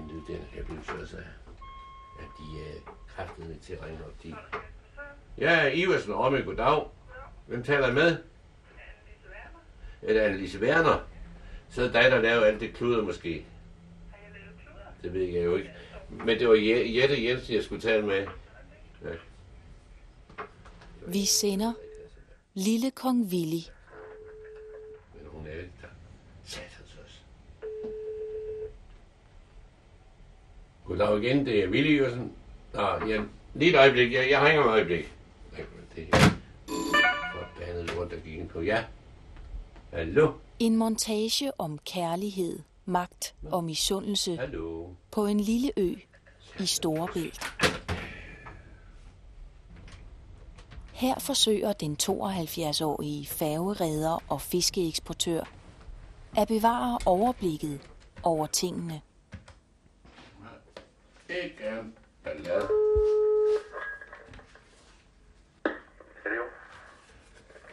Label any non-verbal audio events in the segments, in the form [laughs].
hentede den. Jeg blev så at de øh, er kraftede til at ringe op. til. Ja, Iversen og Omme, goddag. Hvem taler med? Er det Annelise Werner? Så er det dig, der laver alt det kluder måske. Det ved jeg jo ikke. Men det var Jette Jensen, jeg skulle tale med. Ja. Vi sender Lille Kong Willy. Men hun er ikke der. Satans også. Goddag igen, det er Willy Jørgensen. Nå, ja, lige et øjeblik. Jeg, jeg ringer om et øjeblik. Det er forbandet lort, der gik på. Ja. Hallo? En montage om kærlighed, magt og misundelse Hallo? på en lille ø i Storebælt. Her forsøger den 72-årige færgereder og fiskeeksportør at bevare overblikket over tingene. Ikke en ballade.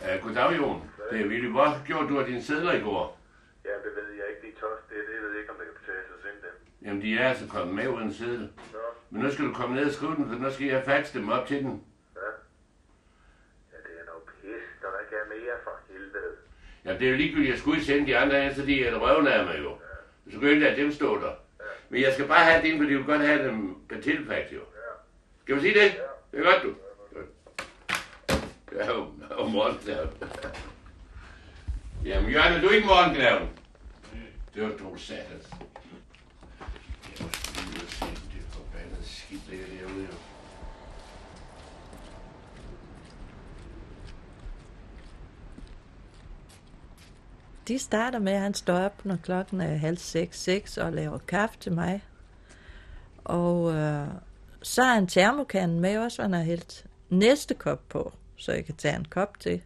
Uh, goddag, Jon. Det er Willy. Hvor gjorde du af dine sædler i går? Ja, det ved jeg ikke. De tost, det, det ved jeg ikke, om det kan betale sig at sende dem. Jamen, de er altså kommet med uden sædel. Nå, Men nu skal du komme ned og skrive den, for nu skal jeg faxe dem op til den. ja. Ja, det er noget pis, der ikke er mere for helvede. Ja, det er jo ligegyldigt, jeg skulle sende de andre her, så de er røven af mig jo. Så kan jeg ikke lade dem stå der. Men jeg skal bare have det ind, for de vil godt have dem på tilpagt jo. Skal vi sige det? Det er godt, du. Ja, jo, og morgenknaven. Jamen, Jørgen, er du ikke morgenknaven? Det var to satans. Jeg var sgu lige at se, det forbandede skidt ligger derude jo. De starter med, at han står op, når klokken er halv seks, seks og laver kaffe til mig. Og øh, så har han termokanden med også, han har hældt næste kop på, så jeg kan tage en kop til.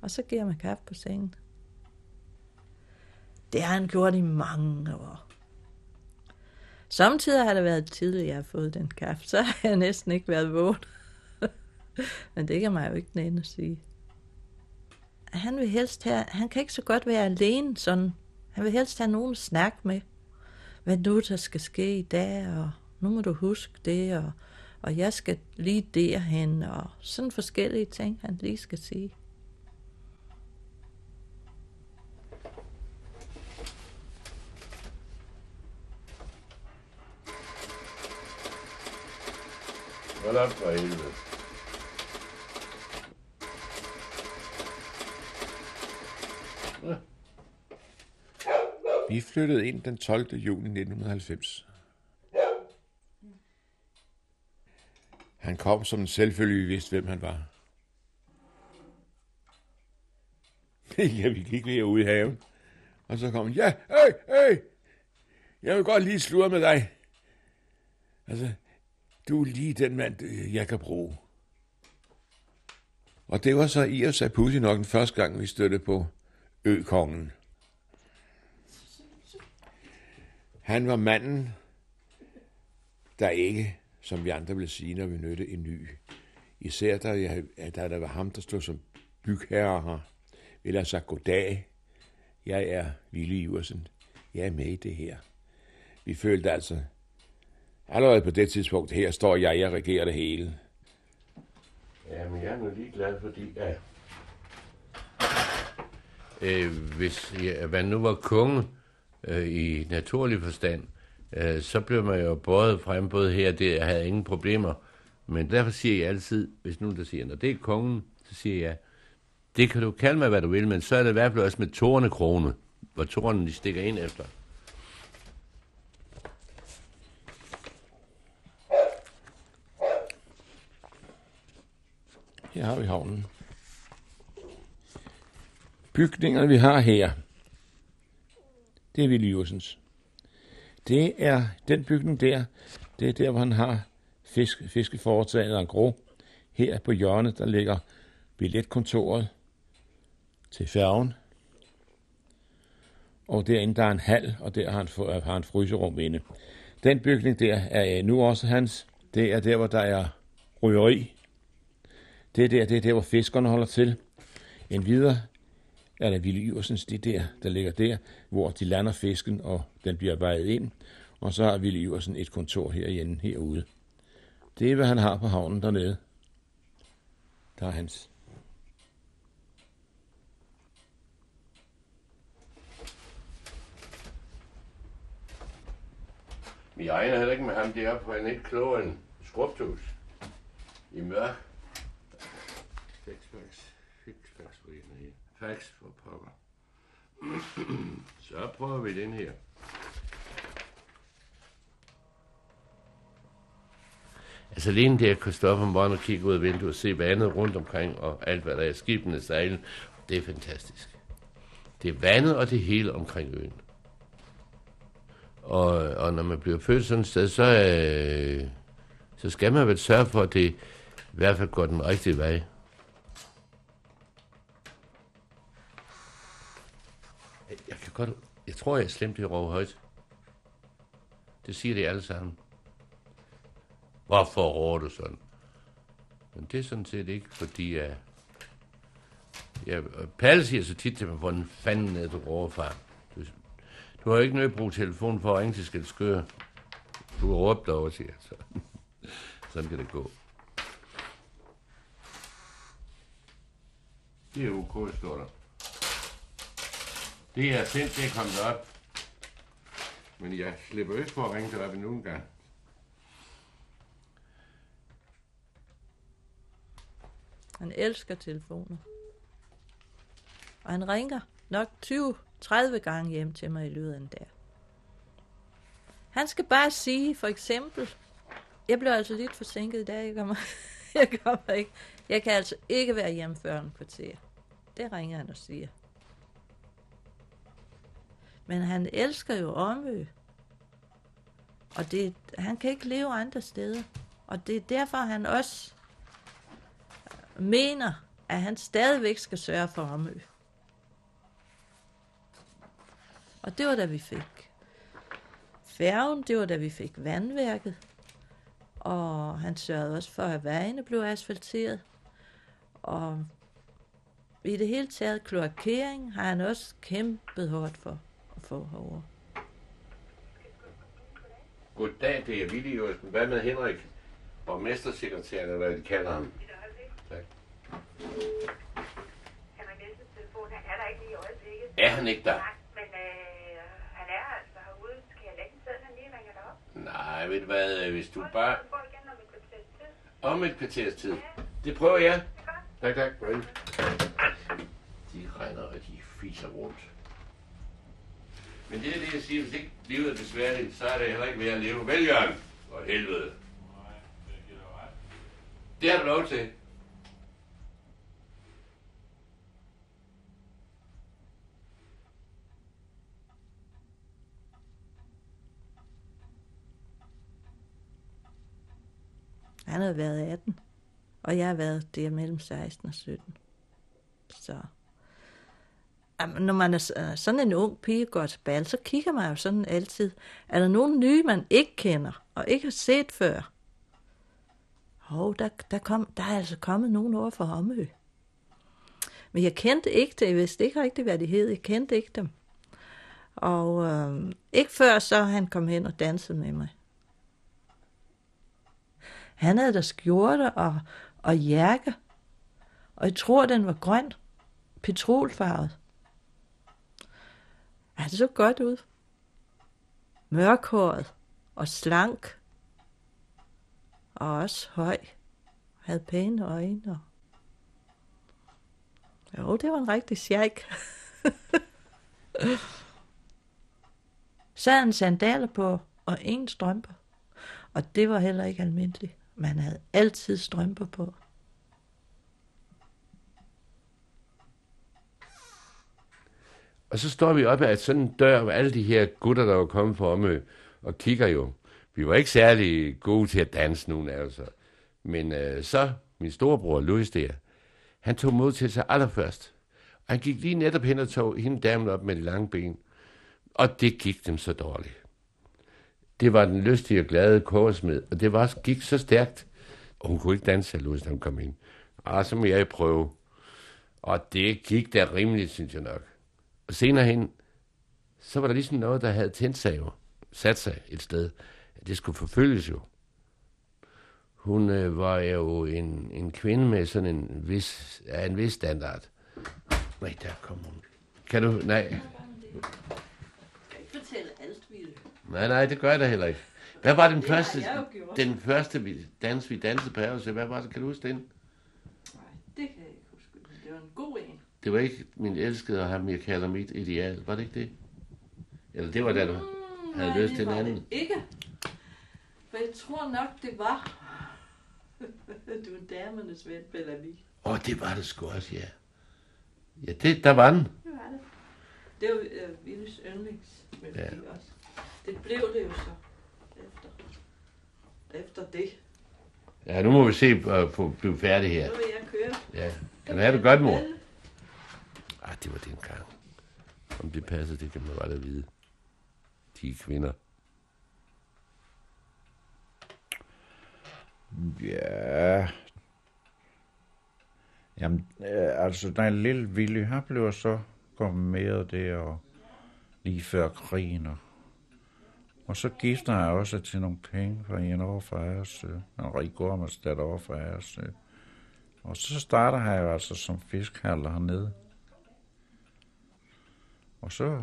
Og så giver man kaffe på sengen. Det har han gjort i mange år. Samtidig har det været tidligt, jeg har fået den kaffe, så har jeg næsten ikke været vågen. [laughs] Men det kan man jo ikke den at sige han vil helst have, han kan ikke så godt være alene sådan. Han vil helst have nogen at snakke med. Hvad nu der skal ske i dag, og nu må du huske det, og, og jeg skal lige derhen, og sådan forskellige ting, han lige skal sige. Hold op for helvede. Vi flyttede ind den 12. juni 1990. Han kom som en selvfølge, vi vidste, hvem han var. [laughs] ja, vi gik lige ude i haven. Og så kom han, ja, hey, hey, jeg vil godt lige slure med dig. Altså, du er lige den mand, jeg kan bruge. Og det var så i og sig pudsigt nok den første gang, vi støtte på Økongen. Han var manden, der ikke, som vi andre ville sige, når vi nødte en ny. Især da, jeg, da der var ham, der stod som bygherre her, ville have sagt goddag. Jeg er Ville Iversen. Jeg er med i det her. Vi følte altså, allerede på det tidspunkt, her står jeg, jeg regerer det hele. Ja, men jeg er nu lige glad, fordi ja, øh, hvis ja, man nu var konge øh, i naturlig forstand, øh, så blev man jo både frem, både her og der, jeg havde ingen problemer. Men derfor siger jeg altid, hvis nogen der siger, når det er kongen, så siger jeg, det kan du kalde mig, hvad du vil, men så er det i hvert fald også med tornekrone, hvor tornen de stikker ind efter. Her har vi havnen. Bygningerne, vi har her, det er Ville Jursens. Det er den bygning der, det er der, hvor han har fisk, fiskeforetaget en gro. Her på hjørnet, der ligger billetkontoret til færgen. Og derinde, der er en hal, og der har han, øh, har han fryserum inde. Den bygning der er øh, nu også hans. Det er der, hvor der er røgeri. Det er der, det er der, hvor fiskerne holder til. En videre er der Ville Iversens, det der, der ligger der, hvor de lander fisken, og den bliver vejet ind. Og så har Ville Iversen et kontor herinde, herude. Det er, hvad han har på havnen dernede. Der er hans. Vi regner heller ikke med ham deroppe, for han er ikke klogere end skrubtus. I mørk. Fax, for en her. Fax for pokker. [clears throat] Så prøver vi den her. Altså alene det, at Christoffer Månd kigge ud af vinduet og se vandet rundt omkring, og alt hvad der er, skibene sejlen, det er fantastisk. Det er vandet og det hele omkring øen. Og, og når man bliver født sådan et sted, så, øh, så skal man vel sørge for, at det i hvert fald går den rigtige vej. Kan godt... Jeg tror, jeg er slemt i råbe højt. Det siger de alle sammen. Hvorfor råber du sådan? Men det er sådan set ikke, fordi jeg... jeg Palle siger så tit til mig, hvordan fanden er du råber, far? Du, du har jo ikke nødt at bruge telefonen for at ringe til Skelskør. Du har råbt derovre, siger jeg. Så. [laughs] Sådan kan det gå. Det er OK, står der. Det er sendt, det er kommet op. Men jeg slipper ikke for at ringe til dig endnu en gang. Han elsker telefoner. Og han ringer nok 20-30 gange hjem til mig i løbet af en dag. Han skal bare sige, for eksempel, jeg blev altså lidt forsinket i dag, jeg kommer, [laughs] jeg kommer ikke. Jeg kan altså ikke være hjemme før en kvarter. Det ringer han og siger. Men han elsker jo Omø. Og det, han kan ikke leve andre steder. Og det er derfor, han også mener, at han stadigvæk skal sørge for Omø. Og det var da vi fik færgen, det var da vi fik vandværket. Og han sørgede også for, at vejene blev asfalteret. Og i det hele taget kloakering har han også kæmpet hårdt for få herovre. Goddag, det er Willy Jørgensen. Hvad med Henrik? Borgmestersekretæren, eller hvad de kalder ham. Tak. Er. Er han ikke der? Nej, øh, er altså ved du hvad, hvis du bare... Om et kvarters tid. Om et kvarters tid. Det prøver jeg. Tak, tak. De regner, og de fiser rundt. Men det er det, jeg siger. Hvis ikke livet er besværligt, så er det heller ikke værd at leve. Vel, Jørgen? For helvede. Det har du lov til. Han havde været 18, og jeg har været der mellem 16 og 17. Så Jamen, når man er øh, sådan en ung pige går til bal, så kigger man jo sådan altid. Er der nogen nye, man ikke kender og ikke har set før? Hov, der, der, kom, der er altså kommet nogen over for Homø. Men jeg kendte ikke det. Jeg vidste ikke rigtigt, hvad det hed. Jeg kendte ikke dem. Og øh, ikke før så han kom hen og dansede med mig. Han havde der skjorte og, og jakke. Og jeg tror, den var grøn. Petrolfarvet det så godt ud. Mørkhåret og slank. Og også høj. Havde pæne øjne. Og... Jo, det var en rigtig sjæk. [laughs] så havde han sandaler på og ingen strømper. Og det var heller ikke almindeligt. Man havde altid strømper på. Og så står vi oppe af sådan en dør med alle de her gutter, der var kommet fra Omø, og kigger jo. Vi var ikke særlig gode til at danse, nogen af os. Men øh, så, min storebror Louis der, han tog mod til sig allerførst. Og han gik lige netop hen og tog hende damen op med de lange ben. Og det gik dem så dårligt. Det var den lystige og glade korsmed, og det var, gik så stærkt. Og hun kunne ikke danse, Louis, da hun kom ind. Ah, så må jeg prøve. Og det gik da rimeligt, synes jeg nok. Og senere hen, så var der ligesom noget, der havde tændt sig jo, sat sig et sted. Det skulle forfølges jo. Hun øh, var jo en, en kvinde med sådan en vis, ja, en vis standard. Nej, der kom hun. Kan du? Nej. kan ikke fortælle alt, Ville. Nej, nej, det gør jeg da heller ikke. Hvad var den første, den første vi- dans, vi dansede på Aarhus? Hvad var det? Kan du huske den? Nej, det kan jeg ikke huske. Det var en god en. Det var ikke min elskede og ham, jeg kalder mit ideal. Var det ikke det? Eller det var da du Mm, havde nej, lyst det til en anden. Det ikke. For jeg tror nok, det var... [laughs] du er damernes ven, Bellamy. Åh, oh, det var det sgu også, ja. Ja, det, der var den. Det var det. Det var øh, Willes yndlingsmelodi Ja. også. Det blev det jo så efter, efter det. Ja, nu må vi se at få blive færdig her. Så vil jeg køre. Ja. Kan du have det godt, mor? Det var dengang. Om det passer, det kan man godt vide. De kvinder. Ja. Jamen, øh, altså, den lille Willy, han blev så konfirmeret der, og lige før krigen, og, og så gifter han også til nogle penge fra en over fra Agersø. Øh, en rig gårdmandsdat over fra Agersø. Øh. Og så starter han jo altså som fiskhandler hernede. Og så...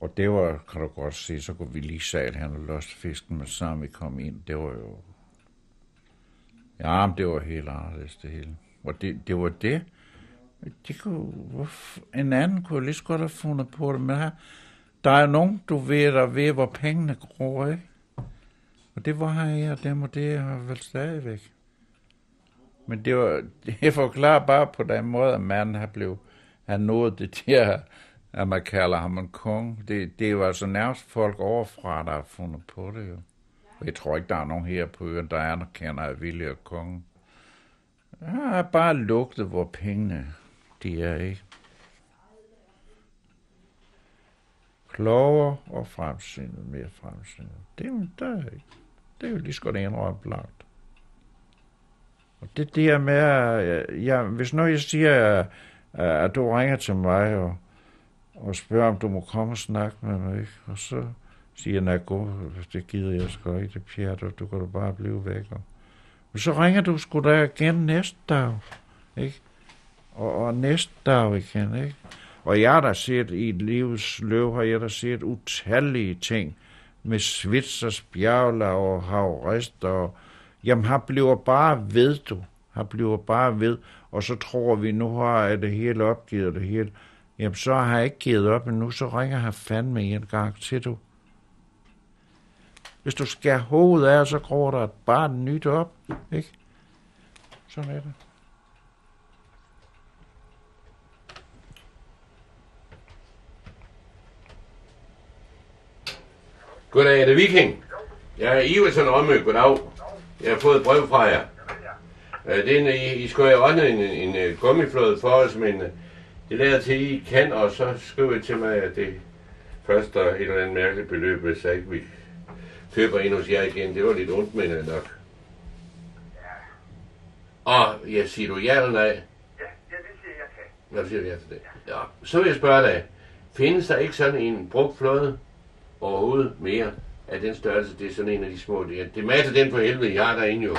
Og det var, kan du godt se, så kunne vi lige sal han og løste fisken med sammen, vi kom ind. Det var jo... Ja, men det var helt anderledes, det hele. Og det, det var det. Det kunne, en anden kunne lige så godt have fundet på det, men her, der er nogen, du ved, der ved, hvor pengene gror, ikke? Og det var her, og dem og det er vel stadigvæk. Men det var, [laughs] det forklarer bare på den måde, at manden har blevet, han nåede det der, at man kalder ham en kong. Det, det er jo altså nærmest folk overfra, der har fundet på det jo. Og jeg tror ikke, der er nogen her på øen, der anerkender, at Ville er kongen. Jeg har bare lugtet, hvor pengene de er, ikke? Klogere og fremsynet, mere fremsynet. Det, er jo- der ikke- det er jo lige så godt indrømme blankt. Og det der med, at jeg, hvis nu jeg siger, at, du ringer til mig og, og spørger, om du må komme og snakke med mig, ikke? og så siger jeg, nej, gå, det gider jeg sgu ikke, det pjat, og du kan da bare blive væk. Og, og så ringer du sgu da igen næste dag, ikke? Og, og næste dag igen, ikke? Og jeg har da set i et livs løb, har jeg da set utallige ting med svitsers bjergler og havrist og Jamen, han bliver bare ved, du. Han bliver bare ved. Og så tror vi, nu har jeg det hele opgivet det hele. Jamen, så har jeg ikke givet op endnu, så ringer jeg fandme en gang til, du. Hvis du skærer hovedet af, så gror der et barn nyt op, ikke? Sådan er det. Goddag, er det Viking? Jeg er Iversen Rømme, goddag. Jeg har fået et brev fra jer. Øh, Det er en, I, I skulle have ordnet en, en, en gummiflåde for os, men det lader til, I kan, og så skriver I til mig, at det først er et eller andet mærkeligt beløb, hvis jeg ikke vi køber ind hos jer igen. Det var lidt ondt, men nok. Og jeg siger du ja eller nej? Ja, ja, det siger jeg kan. Hvad siger du ja til det? Ja. Så vil jeg spørge dig, findes der ikke sådan en brugt flåde overhovedet mere af den størrelse? Det er sådan en af de små. Det, det matter den for helvede, jeg har derinde jo.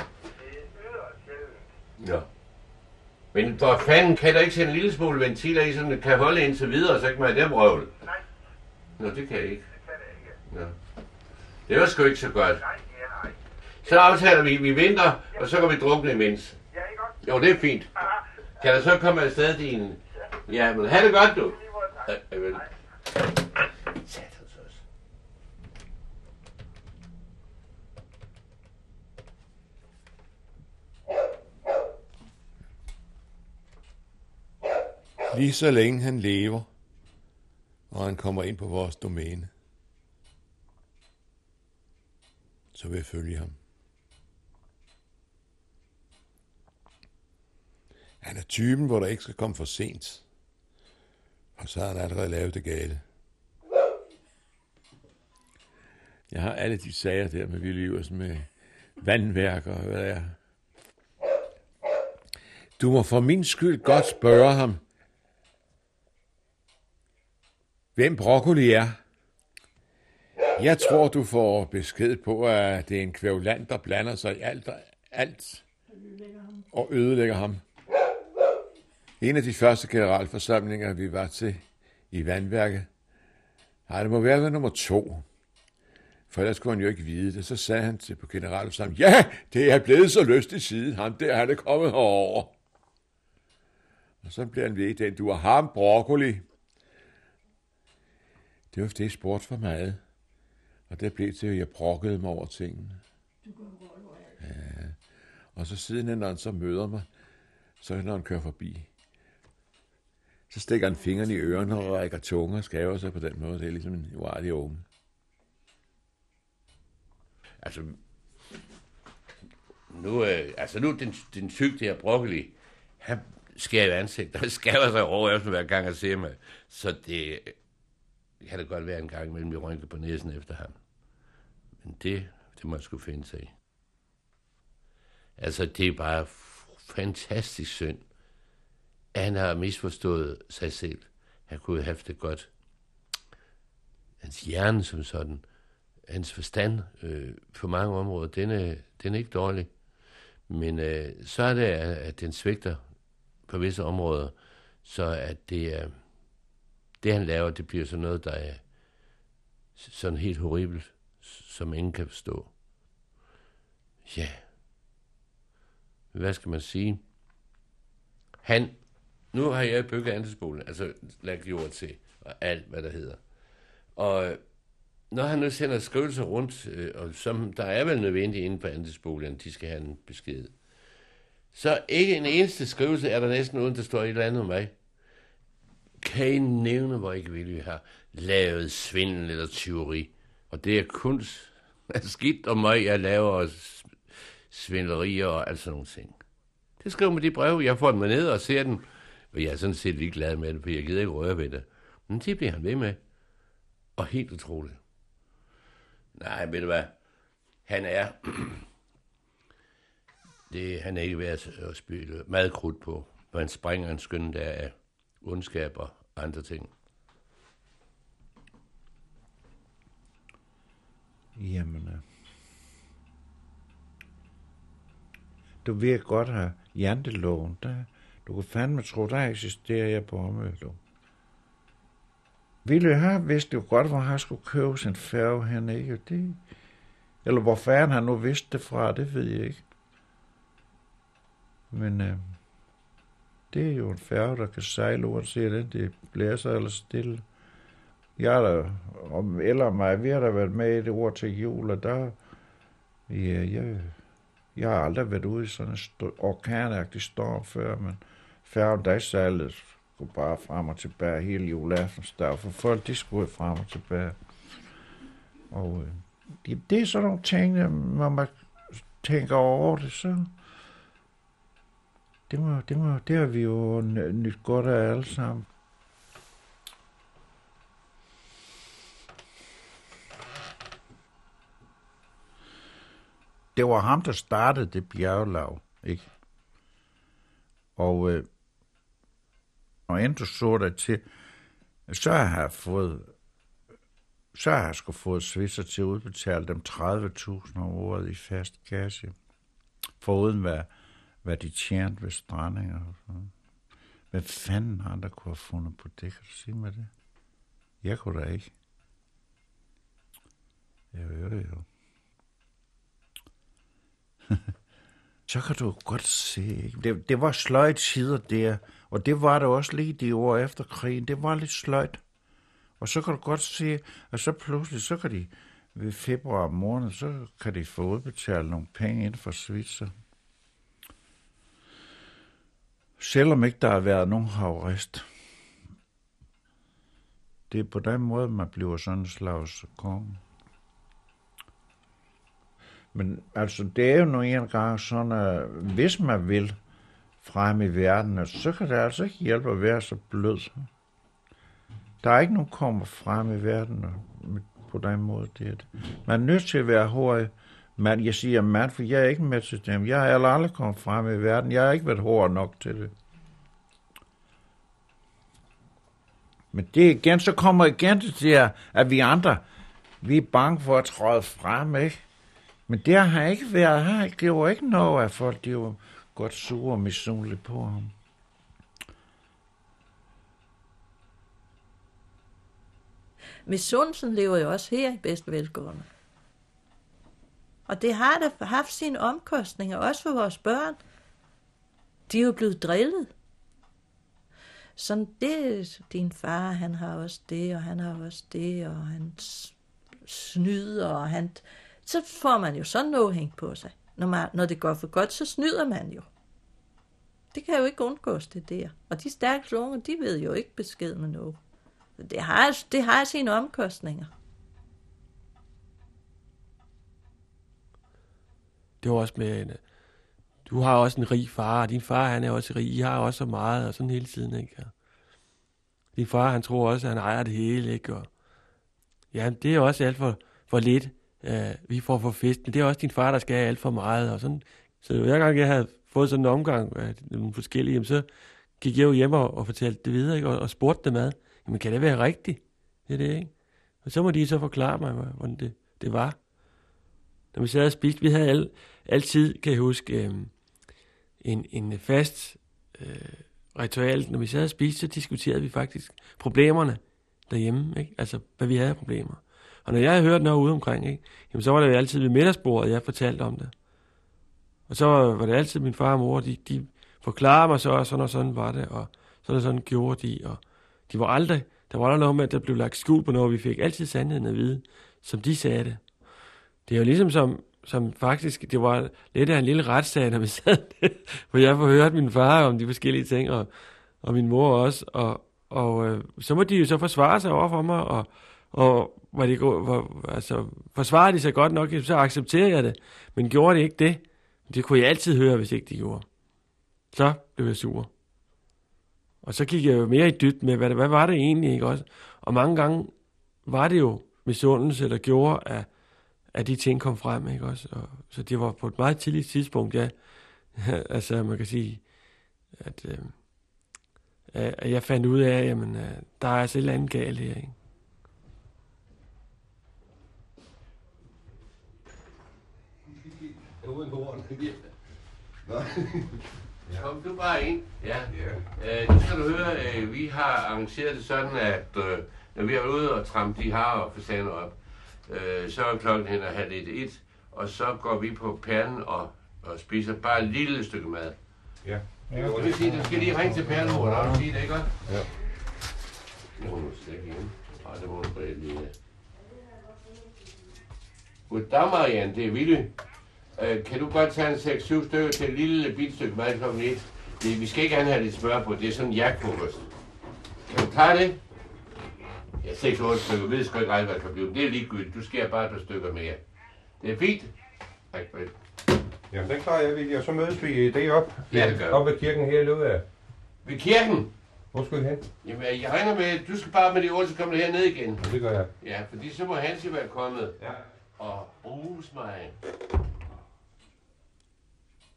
Ja. Men for fanden kan der ikke sætte en lille smule ventiler i, så den kan holde indtil videre, så kan man dem røvl. Nej, Nå, det kan jeg ikke. det kan det ikke. Nå. Det var sgu ikke så godt. Nej, er ikke. Så aftaler vi, vi venter, og så kan vi drukne imens. Ja, ikke godt? Jo, det er fint. Kan der så komme afsted din... Ja, men have det godt, du. Ja, jeg Lige så længe han lever, og han kommer ind på vores domæne, så vil jeg følge ham. Han er typen, hvor der ikke skal komme for sent. Og så har han allerede lavet det gale. Jeg har alle de sager der med Ville Iversen med vandværker og hvad der er. Du må for min skyld godt spørge ham, hvem broccoli er. Jeg tror, du får besked på, at det er en kvævland, der blander sig i alt, alt og ødelægger ham. En af de første generalforsamlinger, vi var til i vandværket, nej, det må være ved nummer to. For ellers kunne han jo ikke vide det. Så sagde han til på generalforsamlingen, ja, det er blevet så lystigt siden ham, der han er kommet herover. Og så bliver han ved den, du har ham broccoli. Det var det sport for meget. Og det blev til, at jeg brokkede mig over tingene. Ja. Og så siden når han så møder mig, så når han kører forbi, så stikker han fingrene i ørerne og rækker tunge og skaver sig på den måde. Det er ligesom en uartig unge. Altså, nu, øh, altså nu den, den tyk, det her broccoli, han skærer i ansigtet, han [laughs] skærer sig over hver gang, jeg ser mig. Så det kan da godt være en gang imellem, vi rynker på næsen efter ham. Men det, det må jeg skulle finde sig i. Altså, det er bare fantastisk synd, at han har misforstået sig selv. Han kunne have haft det godt. Hans hjerne som sådan, hans forstand øh, på mange områder, den er, den er ikke dårlig. Men øh, så er det, at den svigter på visse områder, så at det er, det han laver, det bliver sådan noget, der er sådan helt horribelt, som ingen kan forstå. Ja. Hvad skal man sige? Han, nu har jeg bygget andelsboligen, altså lagt jord til, og alt, hvad der hedder. Og øh, når han nu sender skrivelser rundt, øh, og som der er vel nødvendigt inde på andelsboligen, de skal have en besked, så ikke en eneste skrivelse er der næsten uden, der står et eller andet om mig. Kan I nævne, hvor ikke vil vi har lavet svindel eller tyveri? Og det er kun [laughs] skidt om mig, jeg laver svindlerier og alt sådan nogle ting. Det skriver man de breve, jeg får dem ned og ser dem, og jeg er sådan set ligeglad med det, for jeg gider ikke røre ved det. Men det bliver han ved med. Og helt utroligt. Nej, ved du hvad? Han er... [clears throat] det, han er ikke værd at spille meget krudt på, når han springer en skøn der af ondskab og andre ting. Jamen, øh. du ved godt have janteloven, der, du kan fandme tro, der eksisterer jeg på området. Ville have vidste jo godt, hvor han skulle købe sin færge hen, ikke? Det, eller hvor fanden han nu vidste det fra, det ved jeg ikke. Men øh, det er jo en færge, der kan sejle uanset om det blæser eller stille. Jeg er der, om eller mig, vi har da været med i det ord til jul, og der, ja, jeg, jeg har aldrig været ude i sådan en st- orkanagtig storm før, men færgen, der sejlede skulle bare frem og tilbage hele juleaftensdag, for folk, de skulle frem og tilbage. Og øh, det, det er sådan nogle ting, når man tænker over det, så det, må, det, må, det har vi jo nyt godt af alle sammen. Det var ham, der startede det bjerglav, ikke? Og, øh, og endte så der til, så har jeg fået så har jeg sgu fået svisser til at udbetale dem 30.000 om året i fast kasse. Foruden hvad, hvad de tjente ved strandinger og sådan Hvad fanden andre kunne have fundet på det? Kan du sige mig det? Jeg kunne da ikke. Jeg hører det jo. [laughs] så kan du godt se, ikke? Det, det var sløjt sider der, og det var det også lige de år efter krigen. Det var lidt sløjt. Og så kan du godt se, at så pludselig, så kan de ved februar måned, så kan de få udbetalt nogle penge inden for Svitser. Selvom ikke der har været nogen havrest. Det er på den måde, man bliver sådan en slags konge. Men altså, det er jo nu en gang sådan, at hvis man vil frem i verden, så kan det altså ikke hjælpe at være så blød. Der er ikke nogen kommer frem i verden på den måde. Det er det. Man er nødt til at være hård mand. Jeg siger mand, for jeg er ikke med til dem. Jeg har aldrig kommet frem i verden. Jeg har ikke været hård nok til det. Men det igen, så kommer igen det her, at vi andre, vi er bange for at træde frem, ikke? Men det har ikke været. Han gjorde ikke noget af folk, de var godt sure og misundelige på ham. Misundelsen lever jo også her i bedste velgående. Og det har da haft sine omkostninger, også for vores børn. De er jo blevet drillet. Sådan det, din far, han har også det, og han har også det, og han snyder, og han... Så får man jo sådan noget hængt på sig. Når, man, når det går for godt, så snyder man jo. Det kan jo ikke undgås, det der. Og de stærke unge, de ved jo ikke besked med noget. Det har, det har sine omkostninger. Det var også med, en- du har også en rig far, og din far han er også rig, I har også så meget, og sådan hele tiden, ikke? Og din far, han tror også, at han ejer det hele, ikke? Og ja, det er også alt for, for lidt, uh, vi får for festen. det er også din far, der skal have alt for meget, og sådan. Så hver gang jeg havde fået sådan en omgang af nogle forskellige, jamen, så gik jeg jo hjem og, og fortalte det videre, ikke? Og, og spurgte dem ad, jamen kan det være rigtigt? Det er det, ikke? Og så må de så forklare mig, hvordan det, det var. Når vi sad og spiste, vi havde alle, altid, kan jeg huske, øh, en, en fast øh, ritual. Når vi sad og spiste, så diskuterede vi faktisk problemerne derhjemme, ikke? Altså, hvad vi havde af problemer. Og når jeg havde hørt noget ude omkring, ikke? Jamen, så var det jo altid ved middagsbordet, jeg fortalte om det. Og så var det altid min far og mor, de, de forklarede mig så, og sådan og sådan var det, og sådan og sådan gjorde de, og de var aldrig, der var aldrig noget med, at der blev lagt skjul på noget, vi fik altid sandheden at vide, som de sagde det. Det er jo ligesom som, som faktisk, det var lidt af en lille retssag, når vi [laughs] sad der, hvor jeg får hørt min far om de forskellige ting, og, og min mor også, og, og øh, så må de jo så forsvare sig over for mig, og, og var de, var, altså, forsvarer de sig godt nok, så accepterer jeg det, men gjorde de ikke det, det kunne jeg altid høre, hvis ikke de gjorde. Så blev jeg sur. Og så gik jeg jo mere i dybt med, hvad, hvad var det egentlig, ikke også? Og mange gange var det jo misundelse, der gjorde, at, at de ting kom frem, ikke også? Og, så det var på et meget tidligt tidspunkt, ja. [laughs] altså, man kan sige, at, øh, at jeg fandt ud af, jamen, øh, der er altså et eller andet galt her, ikke? Uden horn. [laughs] Kom du bare ind. Ja. Øh, nu skal du høre, øh, vi har arrangeret det sådan, at øh, når vi er ude og trampe de har og fasaner op, øh, så er klokken hen og halv et, et, og så går vi på perlen og, og spiser bare et lille stykke mad. Ja. Det vil sige, du skal lige ringe til perlemor, når du siger det, ikke? Ja. Nu er hun slet hjemme. Ej, det må du bare lige. Goddag, Marianne, det er Willy. Øh, kan du godt tage en 6-7 stykker til et lille bit stykke mad klokken 1? Det, vi skal ikke have lidt smør på, det er sådan en jagtfrokost. Kan du tage det? Ja, 6-8 stykker, ved sgu ikke rigtig, hvad det kan blive. Det er ligegyldigt, du skærer bare et par stykker mere. Det er fint. Tak for det. Jamen, den klarer jeg, Willy, og så mødes vi det op. Ja, det gør. Op ved kirken her i af. Ved kirken? Hvor skal vi hen? Jamen, jeg regner med, at du skal bare med de ord, så kommer det herned igen. Det gør jeg. Ja, fordi så må Hansi være kommet. Ja. Og rus mig.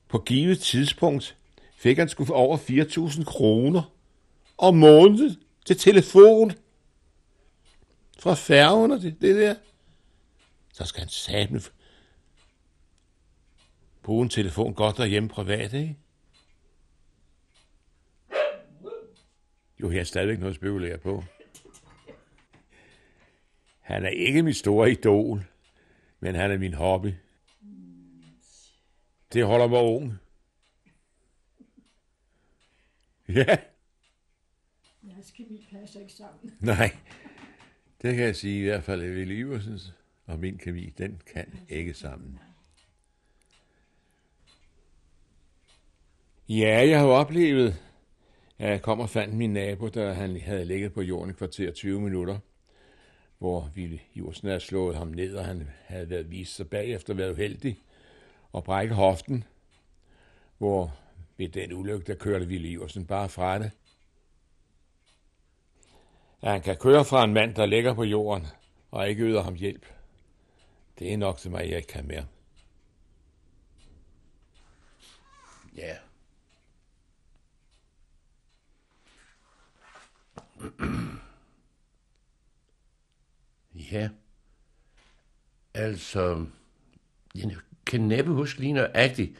På givet tidspunkt fik han sgu over 4.000 kroner om måneden til telefon. Fra færgen og det, det der. Så skal han satme bruge en telefon godt derhjemme privat, ikke? Jo, jeg har stadigvæk noget at spekulere på. Han er ikke mit store idol, men han er min hobby. Det holder mig ung. Ja, Jeres kemi passer ikke sammen. nej. Det kan jeg sige i hvert fald, at Ville Iversens og min kemi, den kan ikke sammen. Ja, jeg har jo oplevet, at jeg kom og fandt min nabo, der han havde ligget på jorden i kvarter 20 minutter, hvor Ville Iversen havde slået ham ned, og han havde været vist sig bagefter været uheldig og brække hoften, hvor ved den ulykke, der kørte Ville Iversen bare fra det at han kan køre fra en mand, der ligger på jorden og ikke yder ham hjælp. Det er nok til mig, jeg ikke kan mere. Ja. Yeah. ja. Altså, jeg kan næppe huske lige nøjagtigt,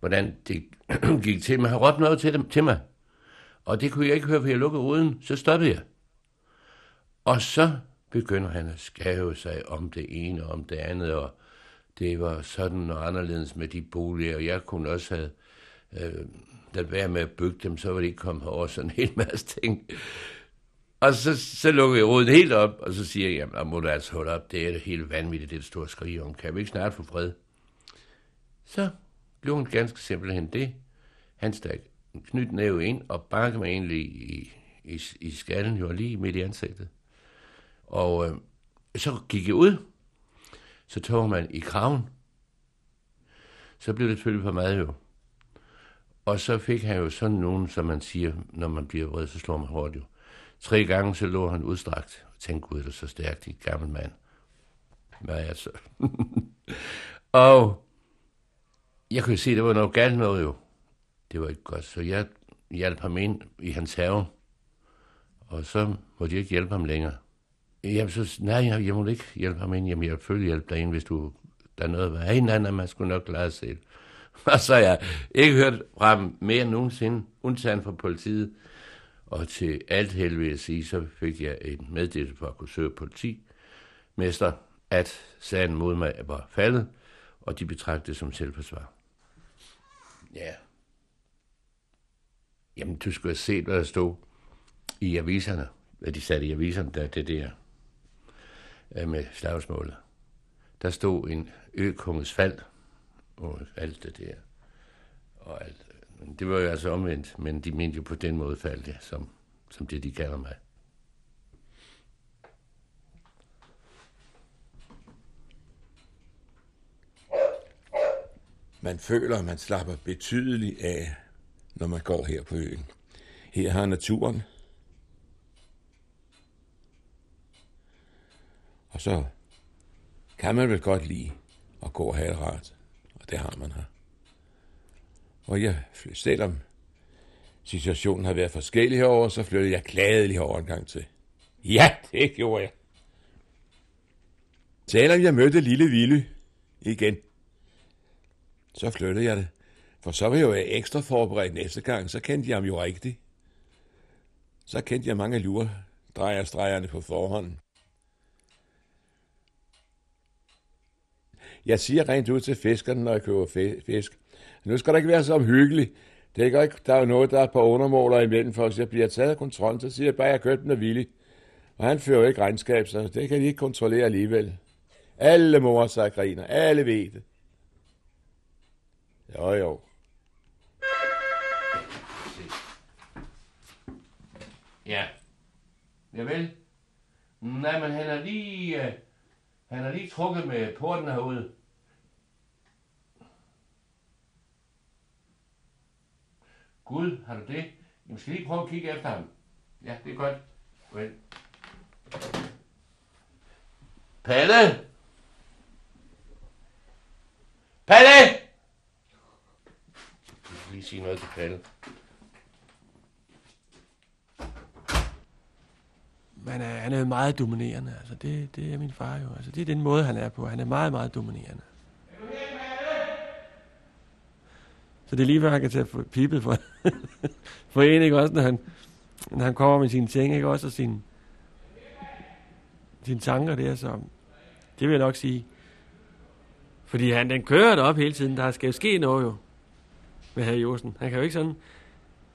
hvordan det [clears throat] gik til, men han råbte noget til, dem, til mig. Og det kunne jeg ikke høre, for jeg lukkede ruden, så stoppede jeg. Og så begynder han at skave sig om det ene og om det andet, og det var sådan og anderledes med de boliger, og jeg kunne også have øh, lade være med at bygge dem, så var det ikke kommet over sådan en hel masse ting. Og så, så lukker jeg roden helt op, og så siger jeg, jamen, må du altså holde op, det er det helt vanvittigt, det store skrig om. Kan vi ikke snart få fred? Så gjorde han ganske simpelthen det. Han stak en knyt næve ind og bankede mig egentlig i, i, i skallen, jo lige midt i ansigtet. Og øh, så gik jeg ud, så tog man i kraven. Så blev det selvfølgelig for meget jo. Og så fik han jo sådan nogen, som man siger, når man bliver vred, så slår man hårdt jo. Tre gange så lå han udstrakt, og tænkte, gud, det er så stærkt, en gammel mand. Hvad er så? [laughs] og jeg kunne se, at det var noget galt noget jo. Det var ikke godt, så jeg hjalp ham ind i hans have. Og så måtte jeg ikke hjælpe ham længere jeg så, nej, jeg, jeg må ikke hjælpe ham ind. Jamen, jeg vil selvfølgelig hjælpe dig ind, hvis du, der er noget, hvad hey, nej, nej, man skulle nok klare sig selv. [laughs] Og så har jeg ikke hørt fra ham mere end nogensinde, undtagen fra politiet. Og til alt held vil jeg sige, så fik jeg en meddelelse fra Kursør politimester, at sagen mod mig var faldet, og de betragtede det som selvforsvar. Ja. Jamen, du skulle have set, hvad der stod i aviserne, hvad de satte i aviserne, der det der Øh, med slagsmålet. Der stod en økonges fald, og alt det der. Og alt. Det var jo altså omvendt, men de mente jo på den måde faldt det, som, som det de kalder mig. Man føler, at man slapper betydeligt af, når man går her på øen. Her har naturen. Og så kan man vel godt lide at gå og have det rart. Og det har man her. Og jeg, selvom situationen har været forskellig herovre, så flyttede jeg gladelig herover en gang til. Ja, det gjorde jeg. Selvom jeg mødte Lille Ville igen, så flyttede jeg det. For så var jeg jo ekstra forberedt næste gang, så kendte jeg ham jo rigtigt. Så kendte jeg mange lurer, drejerstregerne på forhånd. Jeg siger rent ud til fiskerne, når jeg køber fisk. Nu skal der ikke være så omhyggeligt. Det er ikke, der er jo noget, der er på undermåler imellem, for hvis jeg bliver taget af kontrollen, så siger jeg bare, at jeg har den af villig. Og han fører jo ikke regnskab, så det kan de ikke kontrollere alligevel. Alle morer sig griner. Alle ved det. Jo, jo. Ja. Javel. Nej, men han er lige... Øh, han har lige trukket med porten herude. Gud, har du det? Jamen, skal lige prøve at kigge efter ham. Ja, det er godt. Vel. Palle! Palle! Jeg skal lige sige noget til Palle. Men er, han er meget dominerende. Altså, det, det er min far jo. Altså, det er den måde, han er på. Han er meget, meget dominerende. Så det er lige før, han kan tage pipet for, [laughs] for en, ikke også, når han, når han kommer med sine ting, ikke også, og sine, sine tanker der, så det vil jeg nok sige. Fordi han, den kører op hele tiden, der skal jo ske noget jo, med herr Jorsen. Han kan jo ikke sådan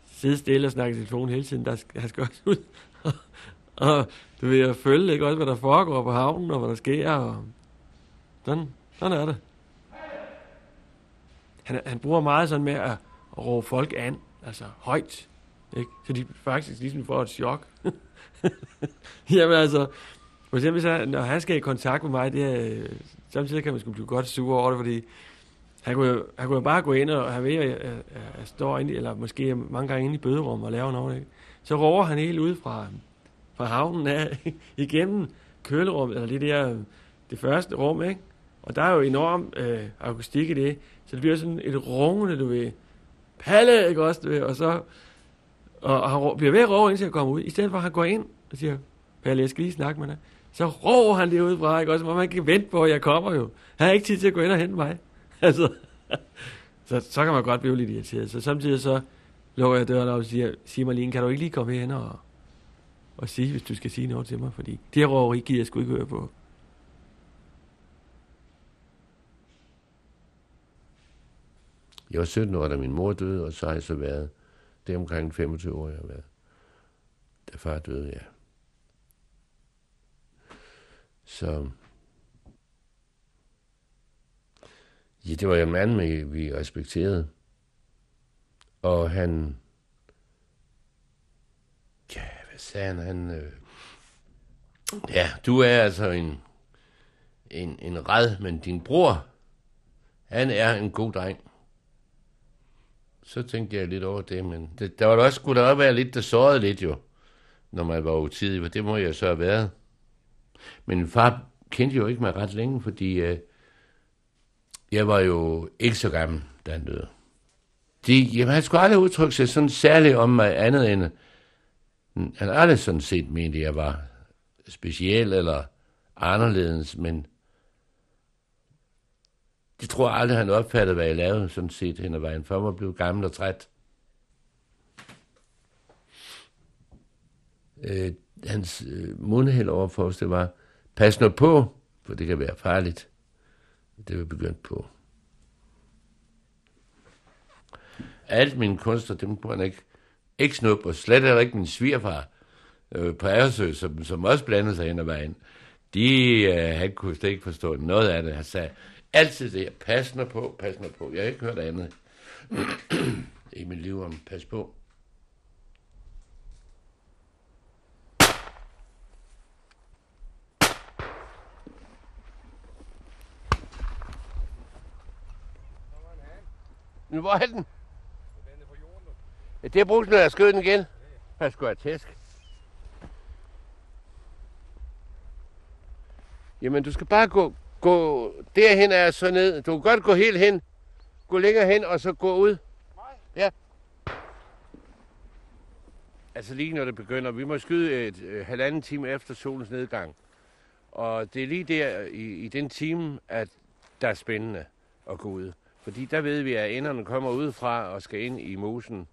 sidde stille og snakke i telefon hele tiden, der skal, han skal også ud og du ved, jeg følge ikke også, hvad der foregår på havnen, og hvad der sker, og sådan, sådan er det. Han, han bruger meget sådan med at, at råbe folk an, altså højt, ikke? Så de faktisk ligesom får et chok. [laughs] Jamen altså, for eksempel så, når han skal i kontakt med mig, det er, samtidig kan man sgu blive godt sur over det, fordi han kunne, jo, han kunne jo bare gå ind, og han ved, at jeg, jeg, jeg står inde, eller måske mange gange inde i bøderummet og laver noget, ikke? Så råber han helt ud fra, fra havnen af, [laughs] igennem kølerummet, eller det der, det første rum, ikke? Og der er jo enorm øh, akustik i det, så det bliver sådan et rungende, du ved, Palle, ikke også? du ved, Og så, og, og han bliver ved at råbe, indtil jeg kommer ud. I stedet for, at han går ind og siger, Palle, jeg skal lige snakke med dig. Så råber han det udefra, ikke også? Hvor man kan vente på, at jeg kommer jo. Han har ikke tid til at gå ind og hente mig. [laughs] Altså, så, så kan man godt blive lidt irriteret. Så samtidig så lukker jeg døren op og siger, sig mig lige, kan du ikke lige komme hen og, og sige, hvis du skal sige noget til mig? Fordi det her råberi gider jeg sgu ikke høre på. Jeg var 17 år, da min mor døde, og så har jeg så været, det er omkring 25 år, jeg har været. Da far døde, ja. Så... Ja, det var jo en mand, vi, respekterede. Og han... Ja, sagde han? han øh... Ja, du er altså en, en, en red, men din bror, han er en god dreng. Så tænkte jeg lidt over det, men det, der var da også, skulle der også være lidt, der sårede lidt jo, når man var utidig, for det må jeg så have været. Men min far kendte jo ikke mig ret længe, fordi øh, jeg var jo ikke så gammel, da han døde. De, jamen, han skulle aldrig udtrykke sig sådan særligt om mig andet end, han har aldrig sådan set mente, jeg var speciel eller anderledes, men det tror jeg aldrig, han opfattede, hvad jeg lavede, sådan set hen ad vejen, for mig blev gammel og træt. Øh, hans øh, mundhæld overfor os, det var, pas nu på, for det kan være farligt. Det var begyndt på. Alt mine kunster, dem kunne han ikke, ikke snup, og slet heller ikke min svigerfar øh, på Æresø, som, som også blandede sig hen ad vejen. De, øh, han kunne slet ikke forstå noget af det. Han sagde, altid det, pas nu på, pas nu på. Jeg har ikke hørt andet i mit liv om pas på. Nu, hvor er den? Ja, det er brugt, når jeg skød den igen. Jeg skulle have tæsk. Jamen, du skal bare gå, gå derhen er så ned. Du kan godt gå helt hen. Gå længere hen, og så gå ud. Ja. Altså lige når det begynder. Vi må skyde et øh, halvanden time efter solens nedgang. Og det er lige der i, i den time, at der er spændende at gå ud. Fordi der ved vi, at enderne kommer udefra og skal ind i mosen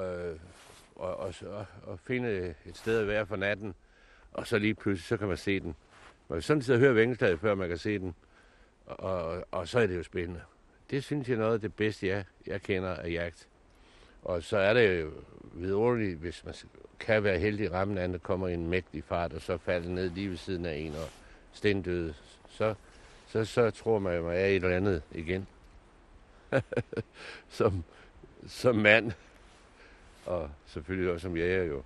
øh, og, og, og, og finde et sted at være for natten. Og så lige pludselig, så kan man se den. Man kan sådan set høre vingeslaget, før man kan se den. Og, og, og så er det jo spændende. Det synes jeg er noget af det bedste, jeg, jeg kender af jagt. Og så er det jo vidunderligt, hvis man kan være heldig i rammen, anden, der kommer i en mægtig fart, og så falder ned lige ved siden af en og stendøde. Så, så, så tror man, at man er et eller andet igen. [laughs] som, som mand. Og selvfølgelig også som jæger jo.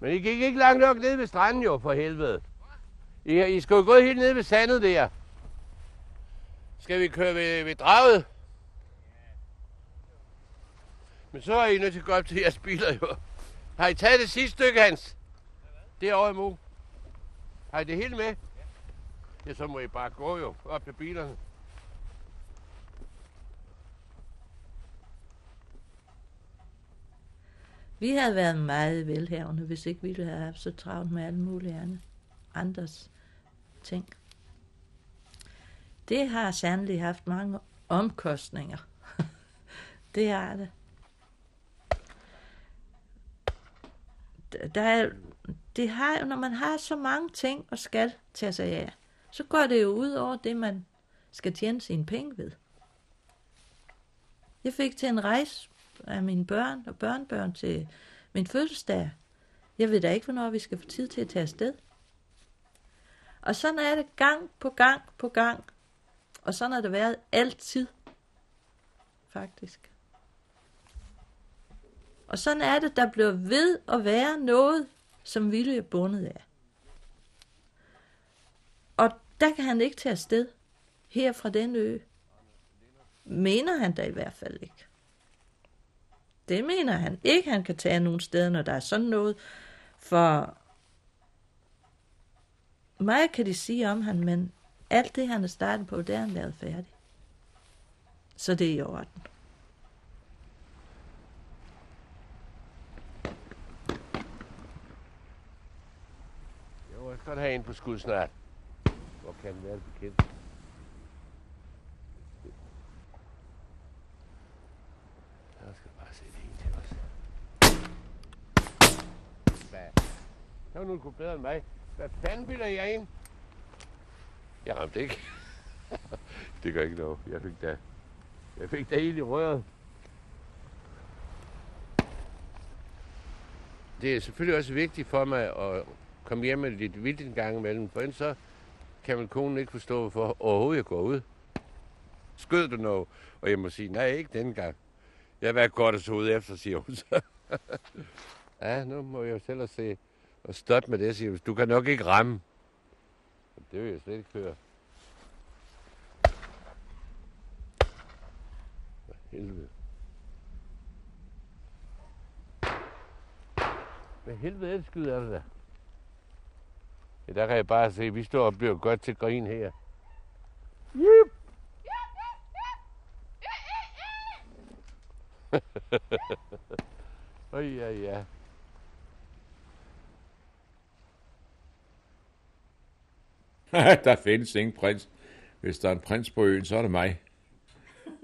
Men I gik ikke langt nok ned ved stranden jo, for helvede. I, I skulle gå helt ned ved sandet der. Skal vi køre ved, ved draget? Men så er I nødt til at gå op til jeres biler jo. Har I taget det sidste stykke, Hans? Det er over i Mo. Har I det hele med? Ja, så må I bare gå jo op til bilerne. Vi havde været meget velhavende, hvis ikke vi ville have haft så travlt med alle mulige andre, andres ting. Det har sandelig haft mange omkostninger. [laughs] det har det. Der er, det har jo, når man har så mange ting og skal tage sig af, så går det jo ud over det, man skal tjene sine penge ved. Jeg fik til en rejse af mine børn og børnebørn til min fødselsdag. Jeg ved da ikke, hvornår vi skal få tid til at tage afsted. Og sådan er det gang på gang på gang. Og sådan har det været altid. Faktisk. Og sådan er det, der bliver ved at være noget, som Ville er bundet af. Og der kan han ikke tage afsted. Her fra den ø. Mener han da i hvert fald ikke. Det mener han ikke, han kan tage nogen steder, når der er sådan noget. For meget kan de sige om han, men alt det, han er startet på, det er han lavet færdigt. Så det er i orden. Jo, jeg skal godt have en på skud snart. Hvor kan den være bekendt? Jeg skal bare sætte en til os. Hvad? Det var nu kunne bedre end mig. Hvad fanden bilder jeg ind? Jeg ramte ikke. det gør ikke noget. Jeg fik da, jeg fik da helt i røret. Det er selvfølgelig også vigtigt for mig at komme hjem med lidt vildt en gang imellem, for ellers så kan min kone ikke forstå, hvorfor overhovedet jeg går ud. Skød du noget? Og jeg må sige, nej, ikke den gang. Jeg var godt at så ud efter, siger hun så. [laughs] ja, nu må jeg jo selv se og stoppe med det, siger. Du kan nok ikke ramme. Det vil jeg slet ikke høre. Helvede. Hvad helvede er det skyder er det der? Ja, der kan jeg bare se, at vi står og bliver godt til grin her. Yep. Oj, [laughs] ja, ja. [laughs] der findes ingen prins. Hvis der er en prins på øen, så er det mig.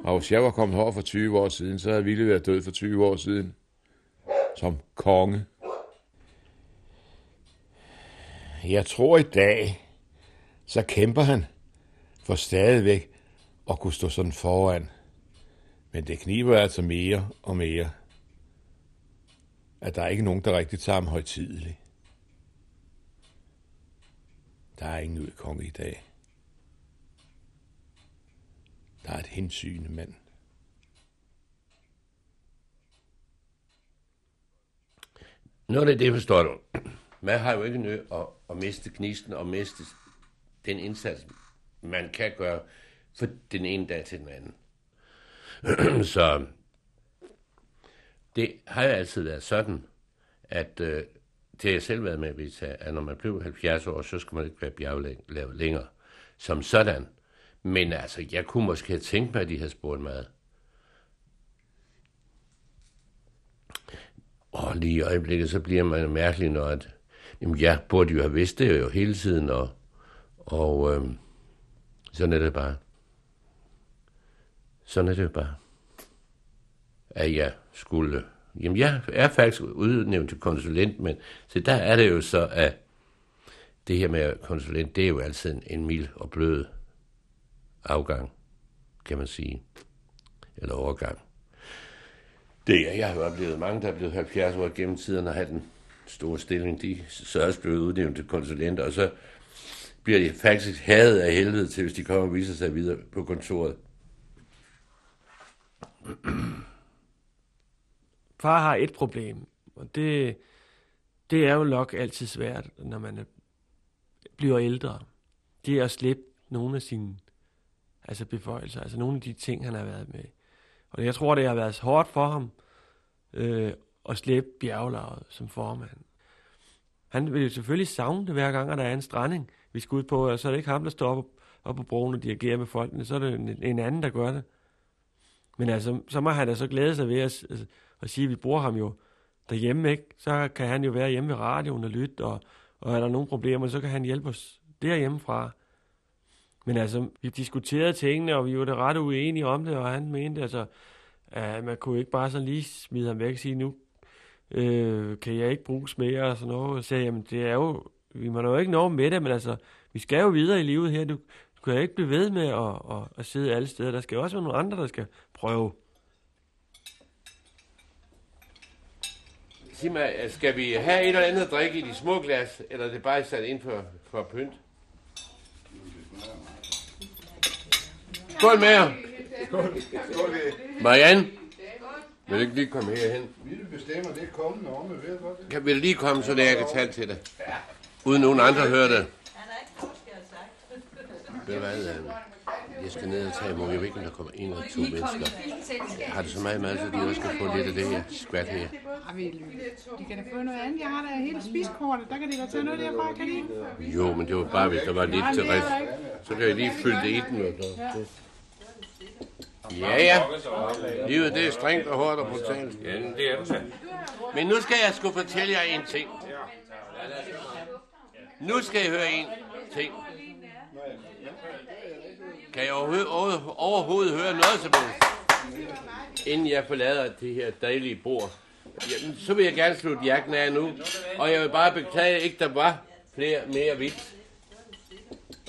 Og hvis jeg var kommet her for 20 år siden, så havde Ville været død for 20 år siden. Som konge. Jeg tror i dag, så kæmper han for stadigvæk at kunne stå sådan foran. Men det kniber altså mere og mere, at der er ikke nogen, der rigtig tager ham højtideligt. Der er ingen konge i dag. Der er et hensynende mand. Noget af det forstår du. Man har jo ikke nødt at, at miste knisten og miste den indsats, man kan gøre for den ene dag til den anden. [clears throat] Så det har jo altid været sådan, at øh, det har jeg selv været med at vedtage, at når man blev 70 år, så skal man ikke være bjerglavet længere. Som sådan. Men altså, jeg kunne måske have tænkt mig, at de havde spurgt mig. Og lige i øjeblikket, så bliver man mærkelig, når at, jamen, jeg burde jo have vidst det jo hele tiden, og, og øhm, sådan er det bare. Sådan er det jo bare. At jeg skulle Jamen, jeg er faktisk udnævnt til konsulent, men så der er det jo så, at det her med konsulent, det er jo altid en, en mild og blød afgang, kan man sige. Eller overgang. Det er, jeg har oplevet mange, der er blevet 70 år gennem tiden og har den store stilling. De så er også blevet udnævnt til konsulenter, og så bliver de faktisk hadet af helvede til, hvis de kommer og viser sig videre på kontoret. Far har et problem, og det, det er jo nok altid svært, når man er, bliver ældre. Det er at slippe nogle af sine altså beføjelser, altså nogle af de ting, han har været med. Og jeg tror, det har været hårdt for ham øh, at slippe bjerglaget som formand. Han vil jo selvfølgelig savne det hver gang, at der er en stranding, vi skal ud på, og så er det ikke ham, der står op, op på broen og dirigerer med folkene, så er det en, en anden, der gør det. Men altså, så må han da så glæde sig ved at, altså, og sige, at vi bruger ham jo derhjemme, ikke? Så kan han jo være hjemme ved radioen og lytte, og, og er der nogle problemer, så kan han hjælpe os derhjemmefra. Men altså, vi diskuterede tingene, og vi var da ret uenige om det, og han mente altså, at man kunne ikke bare sådan lige smide ham væk og sige, nu øh, kan jeg ikke bruges mere og sådan noget. Så sagde jeg, jamen det er jo, vi må jo ikke nå med det, men altså, vi skal jo videre i livet her. Du, du kan ikke blive ved med at, at, at sidde alle steder. Der skal også være nogle andre, der skal prøve. Sig mig, skal vi have et eller andet at drikke i de små glas, eller er det bare sat ind for, for pynt? Skål med jer. Marianne, vil du ikke lige komme herhen? Vi bestemmer det kommende om, ved du godt det? Kan, vil du lige komme, så det jeg kan tale til dig? Uden nogen andre hører det. Ved du hvad, øh, jeg skal ned og tage imod. Jeg ved ikke, om der kommer en eller to mennesker. Har det så meget mad, så de også skal få lidt af det her skvat her? Ej, vi De kan da få noget andet. Jeg har da hele spiskortet. Der kan de da tage noget derfra, kan de ikke? Jo, men det var bare, hvis der var lidt til rest. Så kan jeg lige fylde det i den. Og så. Ja, ja. Livet det er strengt og hårdt og brutalt. Ja, det er det. Men nu skal jeg sgu fortælle jer en ting. Nu skal I høre en ting. Kan jeg overhovedet, overhovedet høre noget som helst? Inden jeg forlader det her dejlige bord. jamen, så vil jeg gerne slutte jakken af nu. Og jeg vil bare beklage, ikke der var flere mere vidt.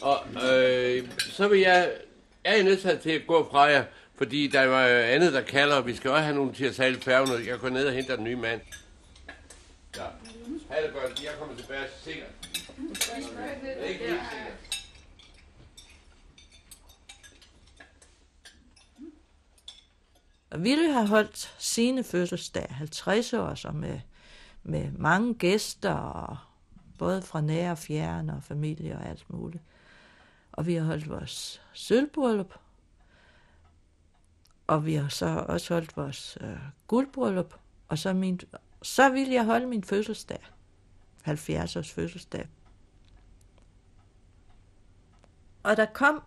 Og øh, så vil jeg... Jeg er nødt til at gå fra jer, fordi der var andet, der kalder, og vi skal også have nogen til at sejle færgen, og jeg går ned og henter den nye mand. Ja. Ha' det godt. Jeg kommer tilbage sikkert. Ikke helt sikkert. Og Ville have holdt sine fødselsdag 50 år, så med, med mange gæster, og både fra nære og fjerne og familie og alt muligt. Og vi har holdt vores sølvbryllup, og vi har så også holdt vores øh, guldbryllup, og så, min, så ville jeg holde min fødselsdag, 70 års fødselsdag. Og der kom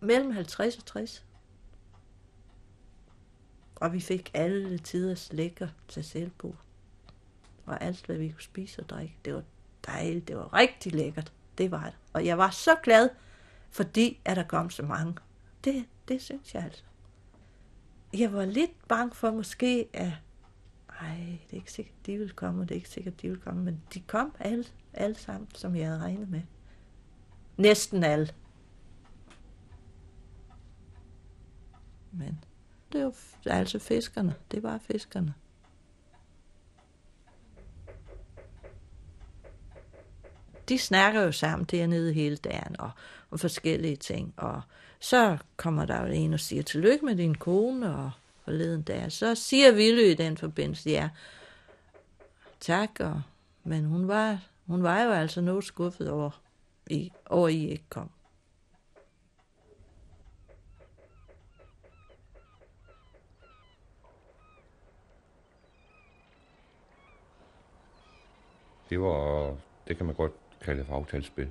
mellem 50 og 60. Og vi fik alle tiders lækker til selvbord. Og alt, hvad vi kunne spise og drikke. Det var dejligt. Det var rigtig lækkert. Det var det. Og jeg var så glad, fordi at der kom så mange. Det, det synes jeg altså. Jeg var lidt bange for måske, at ej, det er ikke sikkert, de vil komme, og det er ikke sikkert, de vil komme. Men de kom alle, alle sammen, som jeg havde regnet med. Næsten alle. Men det var altså fiskerne. Det var fiskerne. De snakker jo sammen dernede hele dagen og, og forskellige ting. Og så kommer der jo en og siger, tillykke med din kone og forleden dag. Så siger Ville i den forbindelse, ja, tak. Og, men hun var, hun var jo altså noget skuffet over, I, over I ikke kom. Det var, det kan man godt kalde for aftalespil.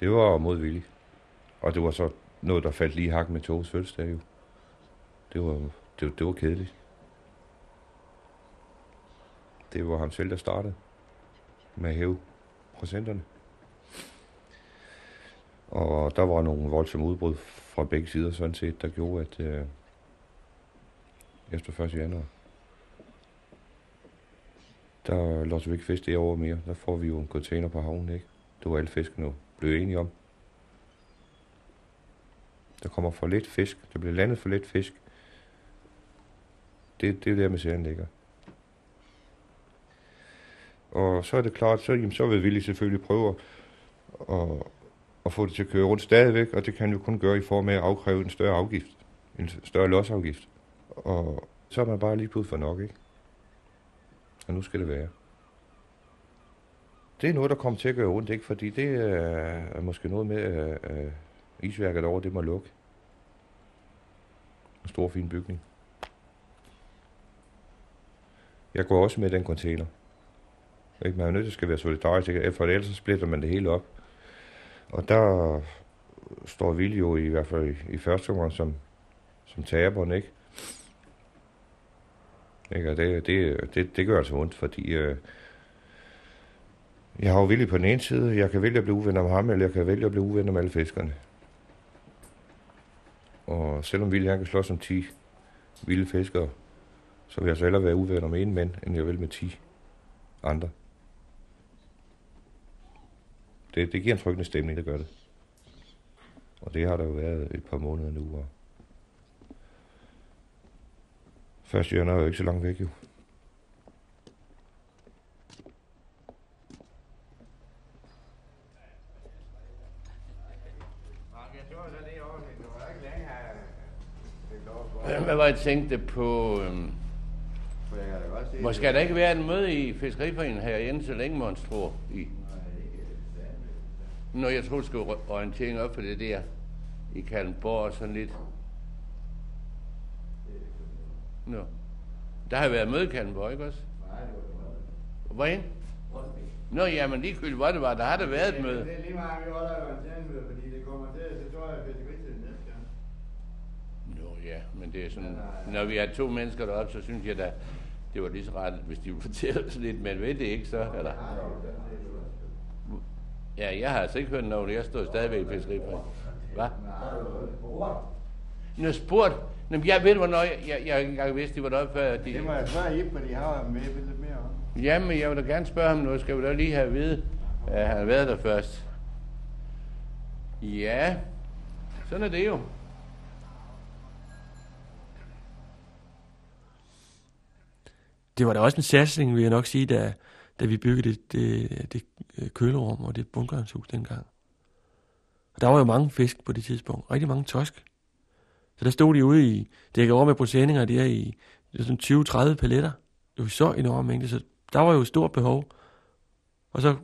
Det var modvilligt. Og det var så noget, der faldt lige hak med Toges fødselsdag jo. Det var, det, var- det var kedeligt. Det var ham selv, der startede med at hæve procenterne. Og der var nogle voldsomme udbrud fra begge sider, sådan set, der gjorde, at øh, efter 1. januar, der låser vi ikke fisk det år mere. Der får vi jo en container på havnen, ikke? Det var alle fiskene jo blevet enige om. Der kommer for lidt fisk. Der bliver landet for lidt fisk. Det, det er der, misæren ligger. Og så er det klart, så, jamen, så vil Willy selvfølgelig prøve at, at, at få det til at køre rundt stadigvæk, og det kan jo kun gøre i form af at afkræve en større afgift. En større losafgift. Og så er man bare lige pludselig for nok, ikke? Og nu skal det være. Det er noget, der kommer til at gøre ondt, ikke? Fordi det er, er måske noget med, at isværket over, det må lukke. En stor, fin bygning. Jeg går også med den container. Ikke? Man er nødt til at være solidarisk, ikke? for ellers så splitter man det hele op. Og der står Viljo jo i hvert fald i, i første omgang som, som taberen, ikke? Ikke? Og det, det, det, det gør altså ondt, fordi øh, jeg har jo Willy på den ene side, jeg kan vælge at blive uvenner med ham, eller jeg kan vælge at blive uvenner med alle fiskerne. Og selvom Ville han kan slås som 10 vilde fiskere, så vil jeg så hellere være uvenner med en mand, end jeg vil med 10 andre. Det, det giver en tryggende stemning, det gør det. Og det har der jo været et par måneder nu. Og 1. januar er jo ikke så langt væk, jo. Hvad var jeg tænkte på? Øhm, skal der ikke være en møde i Fiskeriforeningen herinde, så længe Måns tror i? Når jeg tror, du skal orientere op for det der i Kalmborg og sådan lidt. Nå. Der har været møde i Kalmborg, ikke også? Hvorhen? Nå, jamen ligegyldigt, hvor det var, der har der været et møde. Det er lige meget, vi holder jo en møde, fordi det kommer til, det tror jeg, fiskeritiden næste gang. Nå ja, men det er sådan, når vi har to mennesker deroppe, så synes jeg da, det var lige så ret, hvis de [laughs] ville fortælle os lidt, men ved det ikke så, eller? Ja, jeg har altså ikke hørt noget, jeg står stadigvæk i fiskeriforeningen. Hvad? Nå, spurgt. Nå, men jeg ved, hvornår jeg, jeg, jeg har ikke engang vidst, de var deroppe før. De... Det må jeg spørge Ip, fordi jeg har med lidt mere om. Jamen, jeg vil da gerne spørge ham noget. Skal vi da lige have at vide, at han har været der først. Ja, sådan er det jo. Det var da også en satsning, vil jeg nok sige, da, da vi byggede det, det, det øh, kølerum og det bunkerhus dengang. Og der var jo mange fisk på det tidspunkt. Rigtig mange tosk. Så der stod de ude i, det over med procentinger der i det sådan 20-30 paletter. Det var så enormt mængde, så der var jo et stort behov. Og så,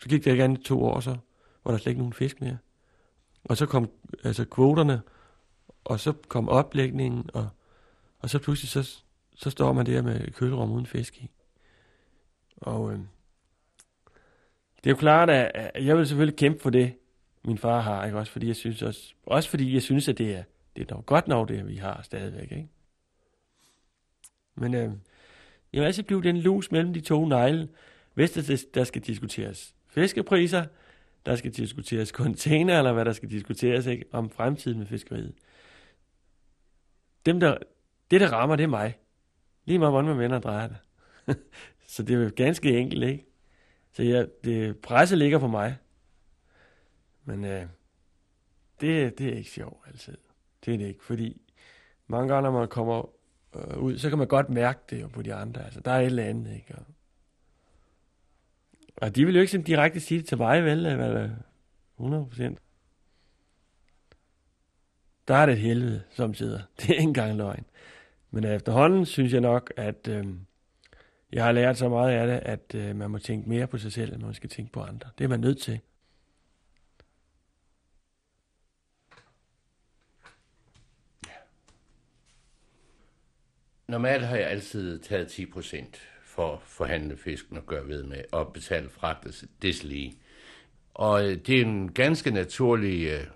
så gik det igen to år, så var der slet ikke nogen fisk mere. Og så kom altså kvoterne, og så kom oplægningen, og, og så pludselig så, så står man der med kølerum uden fisk i. Og øh, det er jo klart, at jeg vil selvfølgelig kæmpe for det, min far har, ikke? Også fordi jeg synes også, også fordi jeg synes, at det er, det er dog godt nok det, vi har stadigvæk, ikke? Men øh, jeg vil altid blive den lus mellem de to negle, hvis der, der skal diskuteres fiskepriser, der skal diskuteres [laughs] container, eller hvad der skal diskuteres ikke, om fremtiden med fiskeriet. Dem, der, det, der rammer, det er mig. Lige meget, hvordan man vender og drejer det. [laughs] så det er jo ganske enkelt, ikke? Så ja, det, presset ligger på mig. Men øh, det, det er ikke sjovt altid. Det er det ikke, fordi mange gange, når man kommer øh, ud, så kan man godt mærke det jo på de andre. Altså, der er et eller andet, ikke? Og, og de vil jo ikke sådan direkte sige det til mig, vel? Øh, eller 100 procent. Der er det et helvede, som sidder. [laughs] Det er ikke engang løgn. Men efterhånden synes jeg nok, at øh, jeg har lært så meget af det, at øh, man må tænke mere på sig selv, end man skal tænke på andre. Det er man nødt til. Normalt har jeg altid taget 10 procent for at forhandle fisken og gøre ved med og betale fragtet deslige. Og øh, det er en ganske naturlig øh,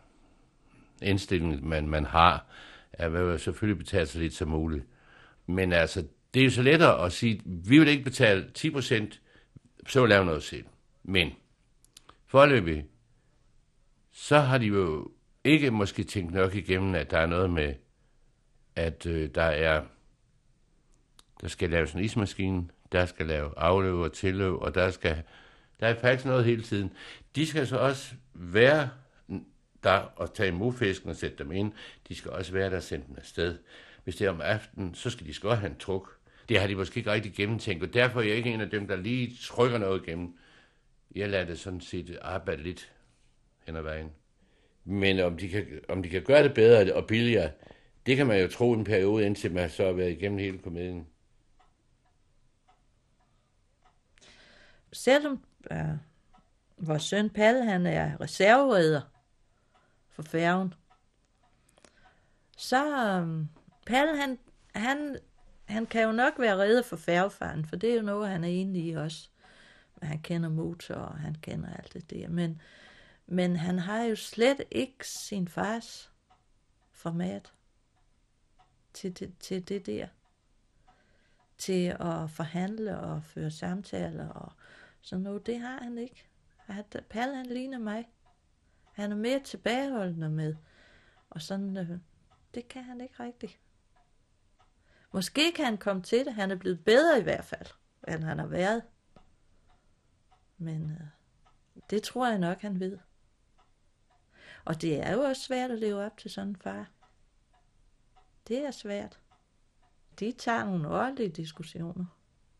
indstilling, man, man har, at man vil selvfølgelig betale så lidt som muligt. Men altså, det er jo så lettere at sige, vi vil ikke betale 10 procent, så vil lave noget selv. Men forløbig, så har de jo ikke måske tænkt nok igennem, at der er noget med, at øh, der er der skal laves en ismaskine, der skal lave afløb og tilløb, og der skal, der er faktisk noget hele tiden. De skal så også være der og tage imod fisken og sætte dem ind. De skal også være der og sende dem afsted. Hvis det er om aftenen, så skal de skal have en truk. Det har de måske ikke rigtig gennemtænkt, og derfor er jeg ikke en af dem, der lige trykker noget igennem. Jeg lader det sådan set arbejde lidt hen ad vejen. Men om de, kan, om de kan gøre det bedre og billigere, det kan man jo tro en periode, indtil man så har været igennem hele komedien. Selvom øh, vores søn Palle, han er reserveredder for færgen, så øh, Palle, han, han, han kan jo nok være redder for færgefaren, for det er jo noget, han er enig i også. Han kender motor, og han kender alt det der. Men, men han har jo slet ikke sin fars format til det, til det der. Til at forhandle og føre samtaler og så nu, Det har han ikke. Palle han ligner mig. Han er mere tilbageholdende med. Og sådan, øh, det kan han ikke rigtigt. Måske kan han komme til det. Han er blevet bedre i hvert fald, end han har været. Men øh, det tror jeg nok, han ved. Og det er jo også svært at leve op til sådan en far. Det er svært. De tager nogle ordentlige diskussioner.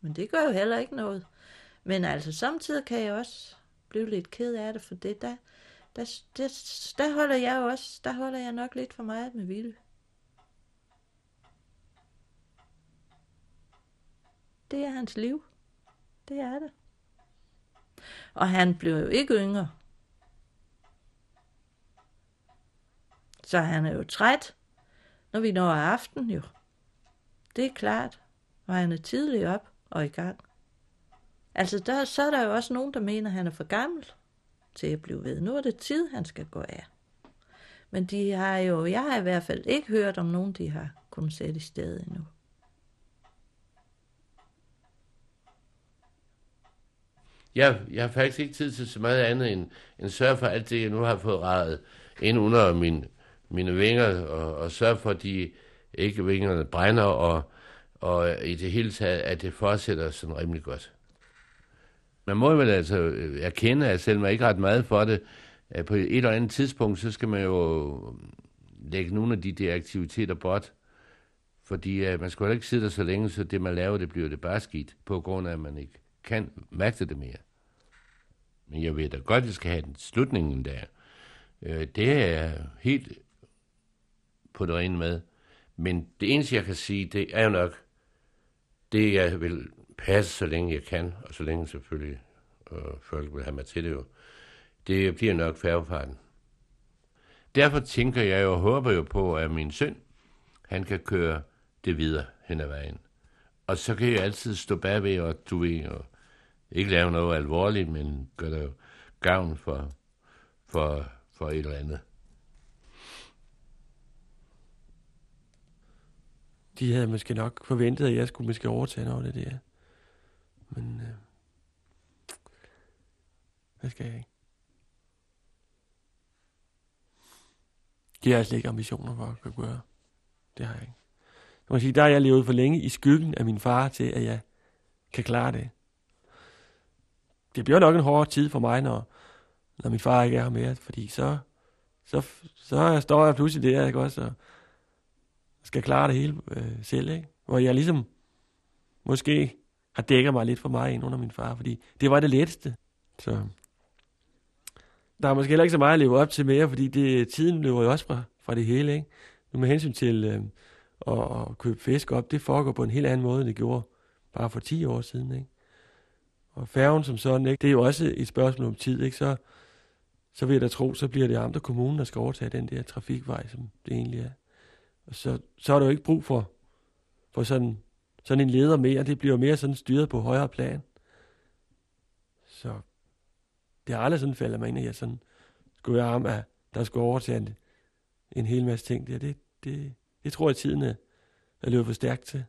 Men det gør jo heller ikke noget. Men altså, samtidig kan jeg også blive lidt ked af det, for det der, der, der, der holder jeg også, der holder jeg nok lidt for meget med Ville. Det er hans liv. Det er det. Og han blev jo ikke yngre. Så han er jo træt, når vi når aften jo. Det er klart, og han er tidligt op og i gang. Altså, der, så er der jo også nogen, der mener, at han er for gammel til at blive ved. Nu er det tid, han skal gå af. Men de har jo, jeg har i hvert fald ikke hørt om nogen, de har kunnet sætte i stedet endnu. Jeg, jeg har faktisk ikke tid til så meget andet end, end sørge for alt det, jeg nu har fået rejet ind under min, mine vinger, og, og sørge for, at de ikke vingerne brænder, og, og i det hele taget, at det fortsætter sådan rimelig godt. Man må vel altså øh, erkende, at selvom man ikke har ret meget for det, at på et eller andet tidspunkt, så skal man jo øh, lægge nogle af de der aktiviteter bort. Fordi uh, man skal jo ikke sidde der så længe, så det man laver, det bliver det bare skidt, på grund af, at man ikke kan magte det mere. Men jeg ved da godt, at jeg skal have den slutningen der. Uh, det er helt på det rene med. Men det eneste, jeg kan sige, det er jo nok, det jeg vil passe, så længe jeg kan, og så længe selvfølgelig øh, folk vil have mig til det jo, det bliver nok færgefarten. Derfor tænker jeg jo og håber jo på, at min søn, han kan køre det videre hen ad vejen. Og så kan jeg altid stå bagved og du ved, og ikke lave noget alvorligt, men gør det gavn for, for, for et eller andet. De havde måske nok forventet, at jeg skulle måske overtage noget af det der. Men øh, hvad skal jeg ikke? Det har jeg slet ikke ambitioner for at kunne gøre. Det har jeg ikke. Jeg må sige, der har jeg levet for længe i skyggen af min far til, at jeg kan klare det. Det bliver nok en hård tid for mig, når, når min far ikke er her mere, fordi så, så, så står jeg pludselig der, ikke også, og skal klare det hele øh, selv, ikke? Hvor jeg ligesom måske har dækket mig lidt for meget ind under min far, fordi det var det letteste. Så der er måske heller ikke så meget at leve op til mere, fordi det, tiden løber jo også fra, fra det hele, ikke? Nu med hensyn til øh, at, at købe fisk op, det foregår på en helt anden måde, end det gjorde bare for 10 år siden, ikke? Og færgen som sådan, ikke? det er jo også et spørgsmål om tid, ikke? Så, så vil jeg da tro, så bliver det andre kommunen, der skal overtage den der trafikvej, som det egentlig er. Og så, så er der jo ikke brug for, for sådan, sådan en leder mere. Det bliver mere sådan styret på højere plan. Så det har aldrig sådan faldet mig ind, at jeg sådan skulle være om, at der skulle overtage en, en hel masse ting der. Det, det, det tror jeg, tiden er, er løbet for stærkt til.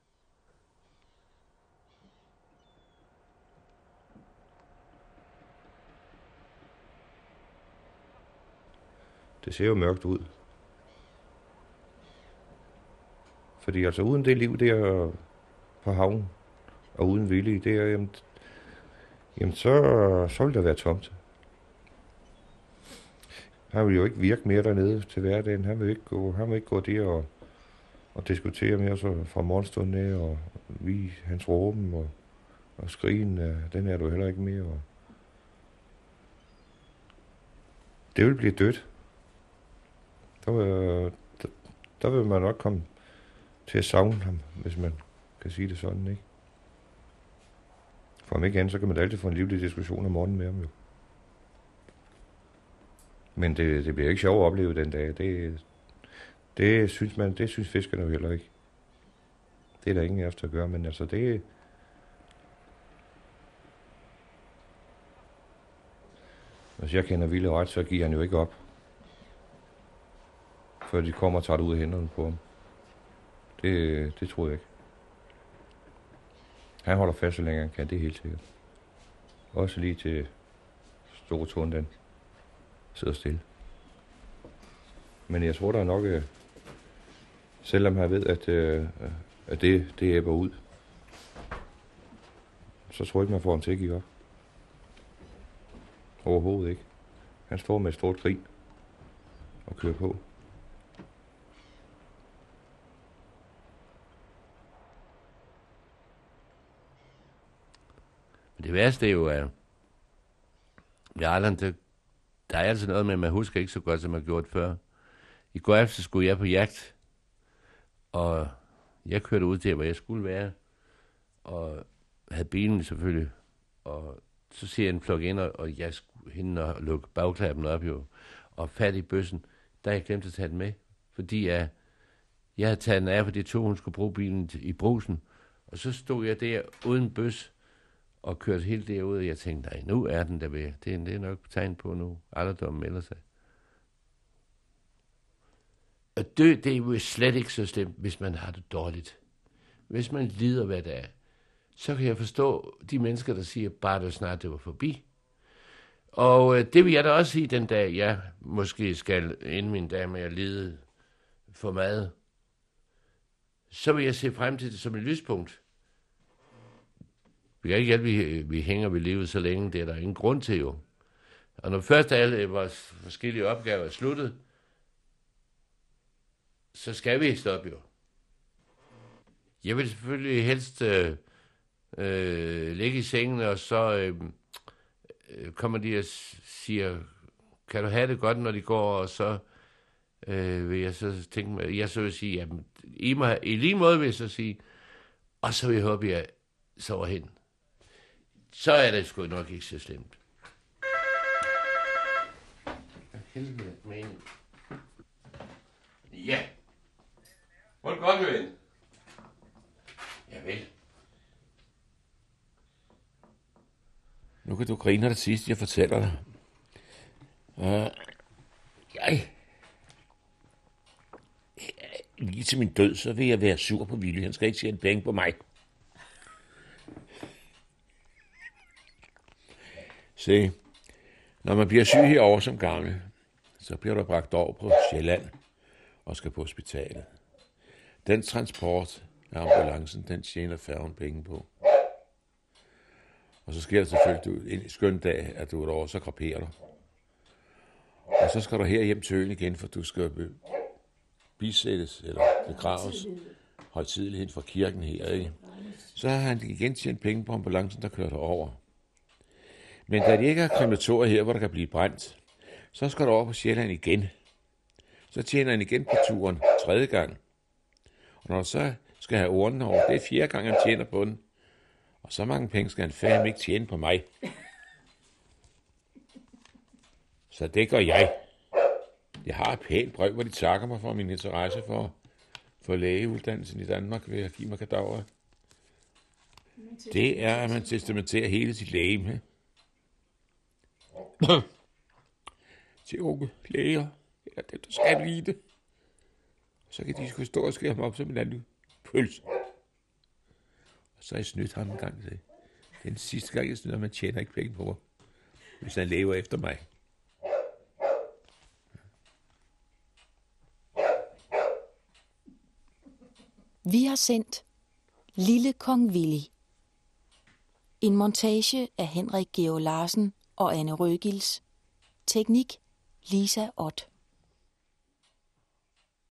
Det ser jo mørkt ud. Fordi altså uden det liv der på havnen, og uden vilje, det jamen, jamen så, så vil der være tomt. Han vil jo ikke virke mere dernede til hverdagen. Han vil ikke gå, han vil ikke gå der og, og diskutere mere så fra morgenstunden af, og vi hans råben og, og skrigen, den er du heller ikke mere. Og det vil blive dødt. Der vil, der, der vil man nok komme til at savne ham, hvis man kan sige det sådan, ikke? For om ikke andet, så kan man da altid få en livlig diskussion om morgenen med ham jo. Men det, det bliver ikke sjovt at opleve den dag. Det, det synes man, det synes fiskerne jo heller ikke. Det er der ingen af os, der gør, men altså det... Hvis jeg kender Ville ret, så giver han jo ikke op. Før de kommer og tager det ud af hænderne på ham. Det, det tror jeg ikke. Han holder fast, så længe han kan, det er helt sikkert. Også lige til store tårn, den sidder stille. Men jeg tror, der er nok, øh, selvom han ved, at, øh, at det, det æbber ud, så tror jeg ikke, man får ham til at give op. Overhovedet ikke. Han står med et stort grin og kører på. Men det værste er jo, at Jarland, det, der er altså noget med, at man husker ikke så godt, som man gjort før. I går efter skulle jeg på jagt, og jeg kørte ud til, hvor jeg skulle være, og havde bilen selvfølgelig, og så ser jeg en flok ind, og jeg skulle hen og lukke bagklappen op jo, og fat i bøssen, der jeg glemt at tage den med, fordi jeg, jeg havde taget den af, fordi to hun skulle bruge bilen i brusen, og så stod jeg der uden bøs, og kørte helt derud, og jeg tænkte, nej, nu er den der ved. Det, er- det er nok tegn på nu. Alderdommen melder sig. At dø, det er jo slet ikke så slemt, hvis man har det dårligt. Hvis man lider, hvad det er, så kan jeg forstå de mennesker, der siger, bare det snart det var forbi. Og øh, det vil jeg da også sige den dag, jeg måske skal ende min dag med at lide for mad. Så vil jeg se frem til det som et lyspunkt. Vi kan ikke hjælpe, vi, vi hænger ved livet så længe. Det er der ingen grund til jo. Og når først alle vores forskellige opgaver er sluttet, så skal vi stoppe jo. Jeg vil selvfølgelig helst øh, øh, ligge i sengen, og så øh, øh kommer de og siger, kan du have det godt, når de går, og så øh, vil jeg så tænke mig, jeg så vil sige, jamen, i, mig, i lige måde vil jeg så sige, og så vil jeg håbe, jeg sover hen. Så er det sgu nok ikke så slemt. Helvede med en. Ja. Må du godt med ind? Ja vel. Nu kan du grine af det sidste, jeg fortæller dig. Uh, jeg... Lige til min død, så vil jeg være sur på Willy. Han skal ikke tjene penge på mig. Se, når man bliver syg herovre som gammel, så bliver du bragt over på Sjælland og skal på hospitalet. Den transport af ambulancen, den tjener færgen penge på. Og så sker der selvfølgelig du, en skøn dag, at du er derovre, så kraperer du. Og så skal du her hjem til øen igen, for du skal bisættes eller begraves højtidligheden fra kirken her, ikke? Så har han igen tjent penge på ambulancen, der kører over. Men da de ikke har krematorier her, hvor der kan blive brændt, så skal du over på Sjælland igen. Så tjener han igen på turen tredje gang. Og når du så skal have ordene over, det er fjerde gang, han tjener på den. Og så mange penge skal han fandme ikke tjene på mig. Så det gør jeg. Jeg har et pænt brev, hvor de takker mig for min interesse for, for lægeuddannelsen i Danmark ved at give mig kadaver. Det er, at man testamenterer hele sit læge [coughs] til unge læger, eller dem, der skal vide. Så kan de sgu stå og skære mig op som en anden pølse. Og så har jeg snydt ham en gang til. Den sidste gang, jeg snyder, man tjener ikke penge på mig, hvis han lever efter mig. Vi har sendt Lille Kong Willy. En montage af Henrik Georg Larsen og Anne Røgils. Teknik Lisa Ott.